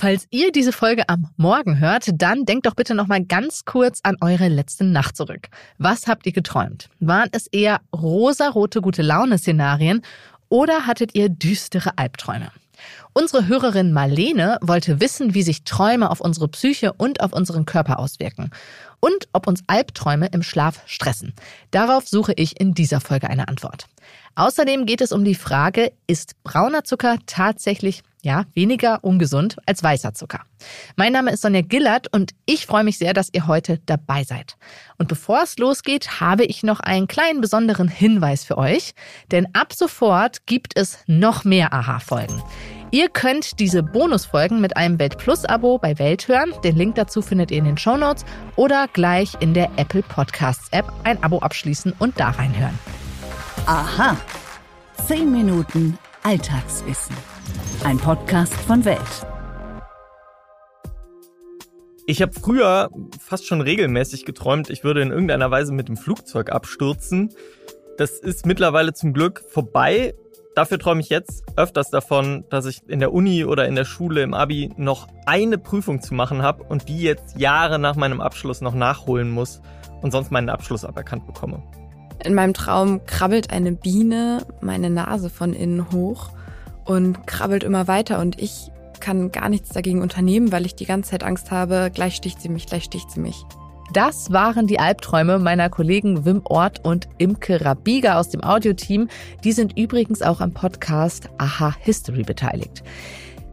Falls ihr diese Folge am Morgen hört, dann denkt doch bitte noch mal ganz kurz an eure letzte Nacht zurück. Was habt ihr geträumt? Waren es eher rosarote gute Laune Szenarien oder hattet ihr düstere Albträume? Unsere Hörerin Marlene wollte wissen, wie sich Träume auf unsere Psyche und auf unseren Körper auswirken und ob uns Albträume im Schlaf stressen. Darauf suche ich in dieser Folge eine Antwort. Außerdem geht es um die Frage, ist brauner Zucker tatsächlich ja, weniger ungesund als weißer Zucker. Mein Name ist Sonja Gillert und ich freue mich sehr, dass ihr heute dabei seid. Und bevor es losgeht, habe ich noch einen kleinen besonderen Hinweis für euch, denn ab sofort gibt es noch mehr Aha-Folgen. Ihr könnt diese Bonusfolgen mit einem Welt Plus Abo bei Welt hören. Den Link dazu findet ihr in den Show Notes oder gleich in der Apple Podcasts App ein Abo abschließen und da reinhören. Aha. 10 Minuten Alltagswissen. Ein Podcast von Welt. Ich habe früher fast schon regelmäßig geträumt, ich würde in irgendeiner Weise mit dem Flugzeug abstürzen. Das ist mittlerweile zum Glück vorbei. Dafür träume ich jetzt öfters davon, dass ich in der Uni oder in der Schule im Abi noch eine Prüfung zu machen habe und die jetzt Jahre nach meinem Abschluss noch nachholen muss und sonst meinen Abschluss aberkannt bekomme. In meinem Traum krabbelt eine Biene meine Nase von innen hoch und krabbelt immer weiter und ich kann gar nichts dagegen unternehmen, weil ich die ganze Zeit Angst habe, gleich sticht sie mich, gleich sticht sie mich. Das waren die Albträume meiner Kollegen Wim Ort und Imke Rabiga aus dem Audioteam. Die sind übrigens auch am Podcast Aha History beteiligt.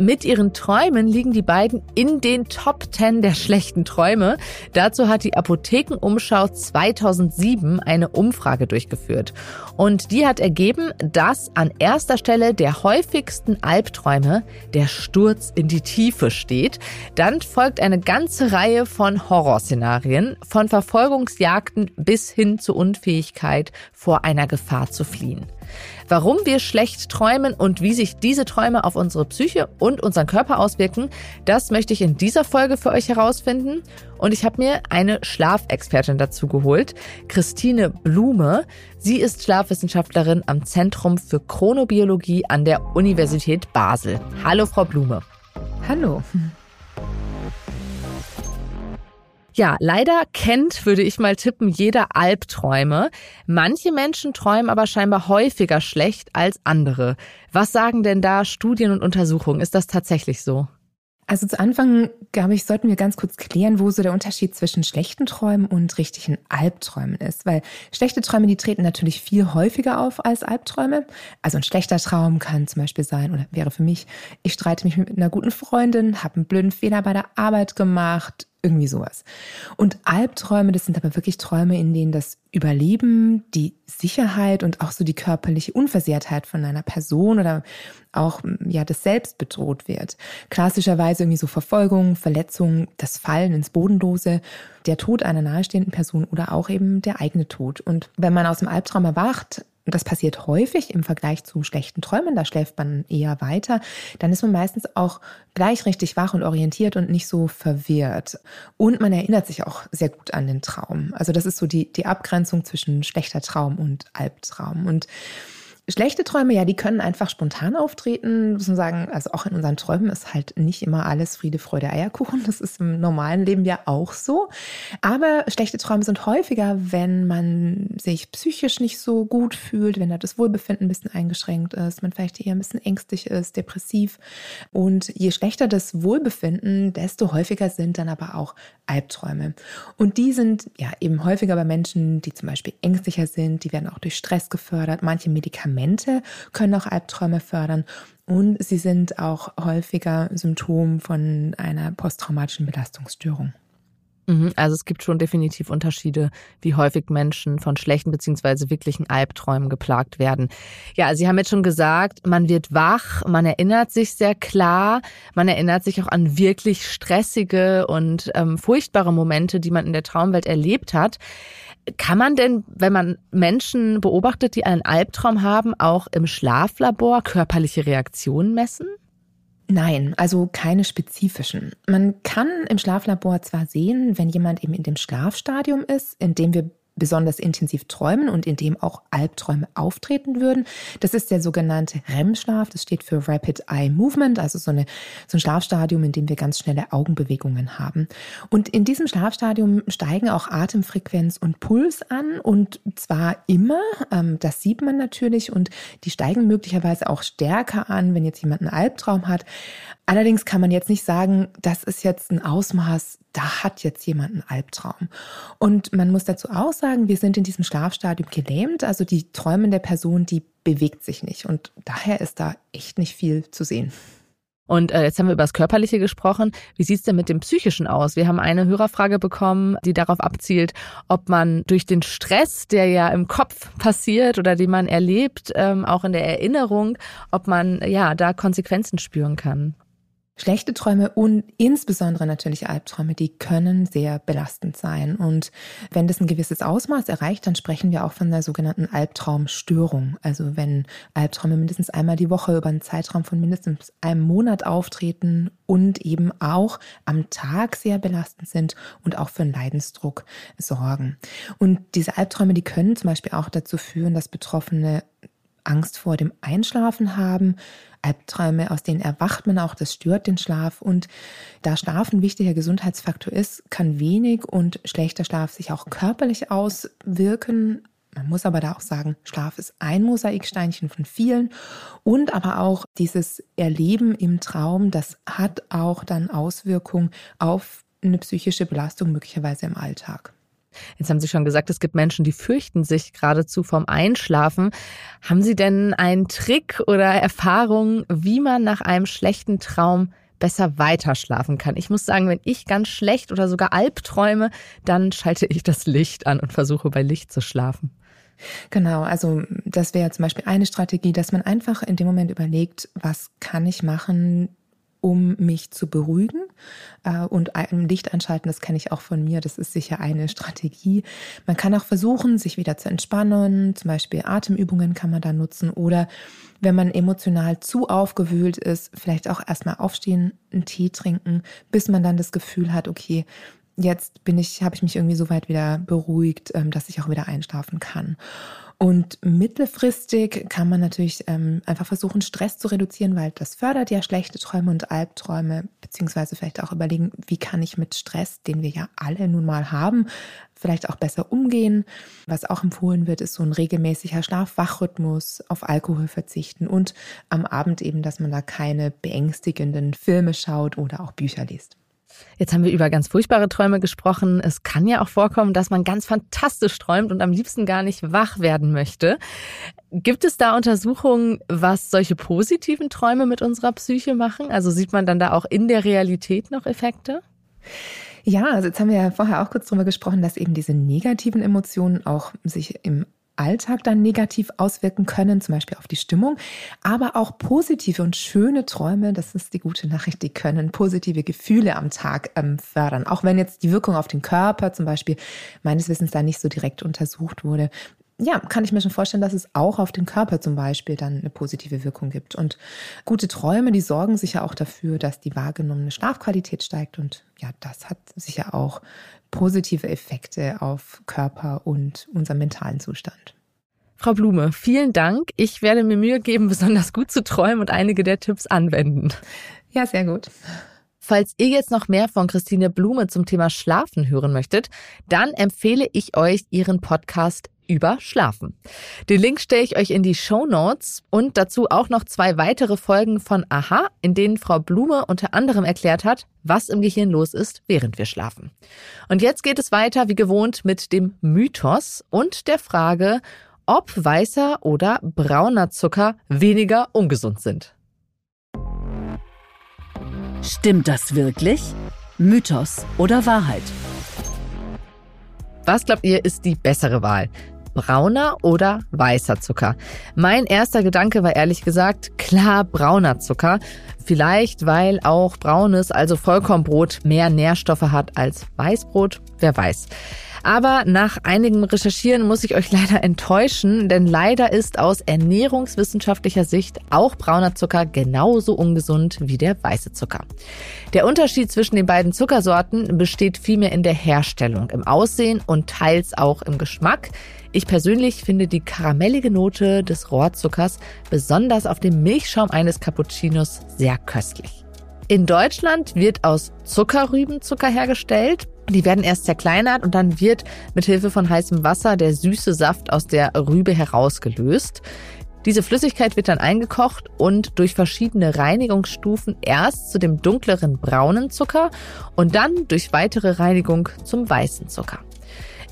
Mit ihren Träumen liegen die beiden in den Top 10 der schlechten Träume. Dazu hat die Apothekenumschau 2007 eine Umfrage durchgeführt. Und die hat ergeben, dass an erster Stelle der häufigsten Albträume der Sturz in die Tiefe steht. Dann folgt eine ganze Reihe von Horrorszenarien, von Verfolgungsjagden bis hin zur Unfähigkeit, vor einer Gefahr zu fliehen. Warum wir schlecht träumen und wie sich diese Träume auf unsere Psyche und unseren Körper auswirken, das möchte ich in dieser Folge für euch herausfinden. Und ich habe mir eine Schlafexpertin dazu geholt, Christine Blume. Sie ist Schlafwissenschaftlerin am Zentrum für Chronobiologie an der Universität Basel. Hallo, Frau Blume. Hallo. Ja, leider kennt, würde ich mal tippen, jeder Albträume. Manche Menschen träumen aber scheinbar häufiger schlecht als andere. Was sagen denn da Studien und Untersuchungen? Ist das tatsächlich so? Also zu Anfang, glaube ich, sollten wir ganz kurz klären, wo so der Unterschied zwischen schlechten Träumen und richtigen Albträumen ist. Weil schlechte Träume, die treten natürlich viel häufiger auf als Albträume. Also ein schlechter Traum kann zum Beispiel sein, oder wäre für mich, ich streite mich mit einer guten Freundin, habe einen blöden Fehler bei der Arbeit gemacht, irgendwie sowas. Und Albträume, das sind aber wirklich Träume, in denen das Überleben, die Sicherheit und auch so die körperliche Unversehrtheit von einer Person oder auch ja das Selbst bedroht wird. Klassischerweise irgendwie so Verfolgung, Verletzung, das Fallen ins Bodenlose, der Tod einer nahestehenden Person oder auch eben der eigene Tod. Und wenn man aus dem Albtraum erwacht, und das passiert häufig im Vergleich zu schlechten Träumen, da schläft man eher weiter, dann ist man meistens auch gleich richtig wach und orientiert und nicht so verwirrt. Und man erinnert sich auch sehr gut an den Traum. Also das ist so die, die Abgrenzung zwischen schlechter Traum und Albtraum. Und Schlechte Träume, ja, die können einfach spontan auftreten. Muss man sagen, also auch in unseren Träumen ist halt nicht immer alles Friede, Freude, Eierkuchen. Das ist im normalen Leben ja auch so. Aber schlechte Träume sind häufiger, wenn man sich psychisch nicht so gut fühlt, wenn da das Wohlbefinden ein bisschen eingeschränkt ist, man vielleicht eher ein bisschen ängstlich ist, depressiv. Und je schlechter das Wohlbefinden, desto häufiger sind dann aber auch Albträume. Und die sind ja eben häufiger bei Menschen, die zum Beispiel ängstlicher sind, die werden auch durch Stress gefördert. Manche Medikamente Medikamente können auch Albträume fördern und sie sind auch häufiger Symptom von einer posttraumatischen Belastungsstörung. Mhm, also es gibt schon definitiv Unterschiede, wie häufig Menschen von schlechten beziehungsweise wirklichen Albträumen geplagt werden. Ja, Sie haben jetzt schon gesagt, man wird wach, man erinnert sich sehr klar, man erinnert sich auch an wirklich stressige und ähm, furchtbare Momente, die man in der Traumwelt erlebt hat. Kann man denn, wenn man Menschen beobachtet, die einen Albtraum haben, auch im Schlaflabor körperliche Reaktionen messen? Nein, also keine spezifischen. Man kann im Schlaflabor zwar sehen, wenn jemand eben in dem Schlafstadium ist, in dem wir besonders intensiv träumen und in dem auch Albträume auftreten würden. Das ist der sogenannte REM-Schlaf. Das steht für Rapid Eye Movement, also so, eine, so ein Schlafstadium, in dem wir ganz schnelle Augenbewegungen haben. Und in diesem Schlafstadium steigen auch Atemfrequenz und Puls an und zwar immer, ähm, das sieht man natürlich und die steigen möglicherweise auch stärker an, wenn jetzt jemand einen Albtraum hat. Allerdings kann man jetzt nicht sagen, das ist jetzt ein Ausmaß, da hat jetzt jemand einen Albtraum. Und man muss dazu auch sagen, wir sind in diesem Schlafstadium gelähmt, also die träumende Person, die bewegt sich nicht. Und daher ist da echt nicht viel zu sehen. Und äh, jetzt haben wir über das Körperliche gesprochen. Wie sieht's denn mit dem Psychischen aus? Wir haben eine Hörerfrage bekommen, die darauf abzielt, ob man durch den Stress, der ja im Kopf passiert oder den man erlebt, ähm, auch in der Erinnerung, ob man ja da Konsequenzen spüren kann. Schlechte Träume und insbesondere natürlich Albträume, die können sehr belastend sein. Und wenn das ein gewisses Ausmaß erreicht, dann sprechen wir auch von der sogenannten Albtraumstörung. Also wenn Albträume mindestens einmal die Woche über einen Zeitraum von mindestens einem Monat auftreten und eben auch am Tag sehr belastend sind und auch für einen Leidensdruck sorgen. Und diese Albträume, die können zum Beispiel auch dazu führen, dass Betroffene Angst vor dem Einschlafen haben, Albträume, aus denen erwacht man auch, das stört den Schlaf. Und da Schlaf ein wichtiger Gesundheitsfaktor ist, kann wenig und schlechter Schlaf sich auch körperlich auswirken. Man muss aber da auch sagen, Schlaf ist ein Mosaiksteinchen von vielen und aber auch dieses Erleben im Traum, das hat auch dann Auswirkungen auf eine psychische Belastung möglicherweise im Alltag. Jetzt haben Sie schon gesagt, es gibt Menschen, die fürchten sich geradezu vom Einschlafen. Haben Sie denn einen Trick oder Erfahrung, wie man nach einem schlechten Traum besser weiterschlafen kann? Ich muss sagen, wenn ich ganz schlecht oder sogar Albträume, dann schalte ich das Licht an und versuche bei Licht zu schlafen. Genau, also das wäre zum Beispiel eine Strategie, dass man einfach in dem Moment überlegt, was kann ich machen, um mich zu beruhigen äh, und ein Licht einschalten, das kenne ich auch von mir, das ist sicher eine Strategie. Man kann auch versuchen, sich wieder zu entspannen, zum Beispiel Atemübungen kann man da nutzen oder wenn man emotional zu aufgewühlt ist, vielleicht auch erstmal aufstehen, einen Tee trinken, bis man dann das Gefühl hat, okay, jetzt bin ich, habe ich mich irgendwie so weit wieder beruhigt, ähm, dass ich auch wieder einschlafen kann. Und mittelfristig kann man natürlich ähm, einfach versuchen, Stress zu reduzieren, weil das fördert ja schlechte Träume und Albträume, beziehungsweise vielleicht auch überlegen, wie kann ich mit Stress, den wir ja alle nun mal haben, vielleicht auch besser umgehen. Was auch empfohlen wird, ist so ein regelmäßiger Schlaf-Wach-Rhythmus, auf Alkohol verzichten und am Abend eben, dass man da keine beängstigenden Filme schaut oder auch Bücher liest. Jetzt haben wir über ganz furchtbare Träume gesprochen. Es kann ja auch vorkommen, dass man ganz fantastisch träumt und am liebsten gar nicht wach werden möchte. Gibt es da Untersuchungen, was solche positiven Träume mit unserer Psyche machen? Also sieht man dann da auch in der Realität noch Effekte? Ja, also jetzt haben wir ja vorher auch kurz drüber gesprochen, dass eben diese negativen Emotionen auch sich im Alltag dann negativ auswirken können, zum Beispiel auf die Stimmung. Aber auch positive und schöne Träume, das ist die gute Nachricht, die können positive Gefühle am Tag ähm, fördern. Auch wenn jetzt die Wirkung auf den Körper zum Beispiel meines Wissens da nicht so direkt untersucht wurde ja, kann ich mir schon vorstellen, dass es auch auf den Körper zum Beispiel dann eine positive Wirkung gibt. Und gute Träume, die sorgen sicher auch dafür, dass die wahrgenommene Schlafqualität steigt. Und ja, das hat sicher auch positive Effekte auf Körper und unseren mentalen Zustand. Frau Blume, vielen Dank. Ich werde mir Mühe geben, besonders gut zu träumen und einige der Tipps anwenden. Ja, sehr gut. Falls ihr jetzt noch mehr von Christine Blume zum Thema Schlafen hören möchtet, dann empfehle ich euch ihren Podcast über Schlafen. Den Link stelle ich euch in die Show Notes und dazu auch noch zwei weitere Folgen von Aha, in denen Frau Blume unter anderem erklärt hat, was im Gehirn los ist, während wir schlafen. Und jetzt geht es weiter wie gewohnt mit dem Mythos und der Frage, ob weißer oder brauner Zucker weniger ungesund sind. Stimmt das wirklich? Mythos oder Wahrheit? Was glaubt ihr, ist die bessere Wahl? Brauner oder weißer Zucker? Mein erster Gedanke war ehrlich gesagt, klar brauner Zucker. Vielleicht, weil auch braunes, also Vollkornbrot, mehr Nährstoffe hat als Weißbrot, wer weiß. Aber nach einigem Recherchieren muss ich euch leider enttäuschen, denn leider ist aus ernährungswissenschaftlicher Sicht auch brauner Zucker genauso ungesund wie der weiße Zucker. Der Unterschied zwischen den beiden Zuckersorten besteht vielmehr in der Herstellung, im Aussehen und teils auch im Geschmack. Ich persönlich finde die karamellige Note des Rohrzuckers besonders auf dem Milchschaum eines Cappuccinos sehr köstlich. In Deutschland wird aus Zuckerrübenzucker hergestellt. Die werden erst zerkleinert und dann wird mit Hilfe von heißem Wasser der süße Saft aus der Rübe herausgelöst. Diese Flüssigkeit wird dann eingekocht und durch verschiedene Reinigungsstufen erst zu dem dunkleren braunen Zucker und dann durch weitere Reinigung zum weißen Zucker.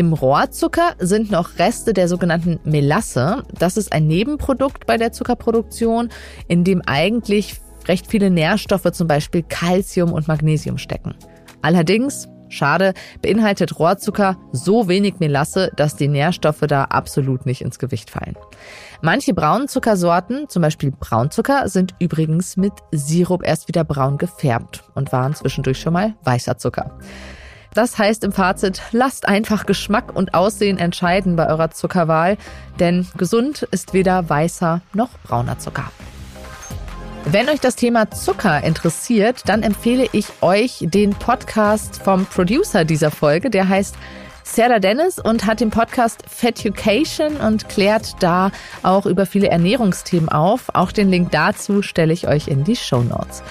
Im Rohrzucker sind noch Reste der sogenannten Melasse. Das ist ein Nebenprodukt bei der Zuckerproduktion, in dem eigentlich recht viele Nährstoffe, zum Beispiel Calcium und Magnesium stecken. Allerdings Schade, beinhaltet Rohrzucker so wenig Melasse, dass die Nährstoffe da absolut nicht ins Gewicht fallen. Manche Braunzuckersorten, zum Beispiel Braunzucker, sind übrigens mit Sirup erst wieder braun gefärbt und waren zwischendurch schon mal weißer Zucker. Das heißt im Fazit, lasst einfach Geschmack und Aussehen entscheiden bei eurer Zuckerwahl, denn gesund ist weder weißer noch brauner Zucker. Wenn euch das Thema Zucker interessiert, dann empfehle ich euch den Podcast vom Producer dieser Folge, der heißt Sarah Dennis und hat den Podcast Feducation und klärt da auch über viele Ernährungsthemen auf. Auch den Link dazu stelle ich euch in die Show Notes.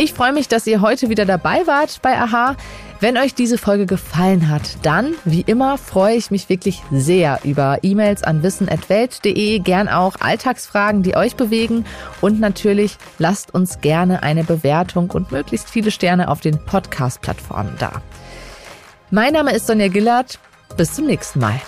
Ich freue mich, dass ihr heute wieder dabei wart bei Aha. Wenn euch diese Folge gefallen hat, dann, wie immer, freue ich mich wirklich sehr über E-Mails an wissen.welt.de, gern auch Alltagsfragen, die euch bewegen und natürlich lasst uns gerne eine Bewertung und möglichst viele Sterne auf den Podcast-Plattformen da. Mein Name ist Sonja Gillard. Bis zum nächsten Mal.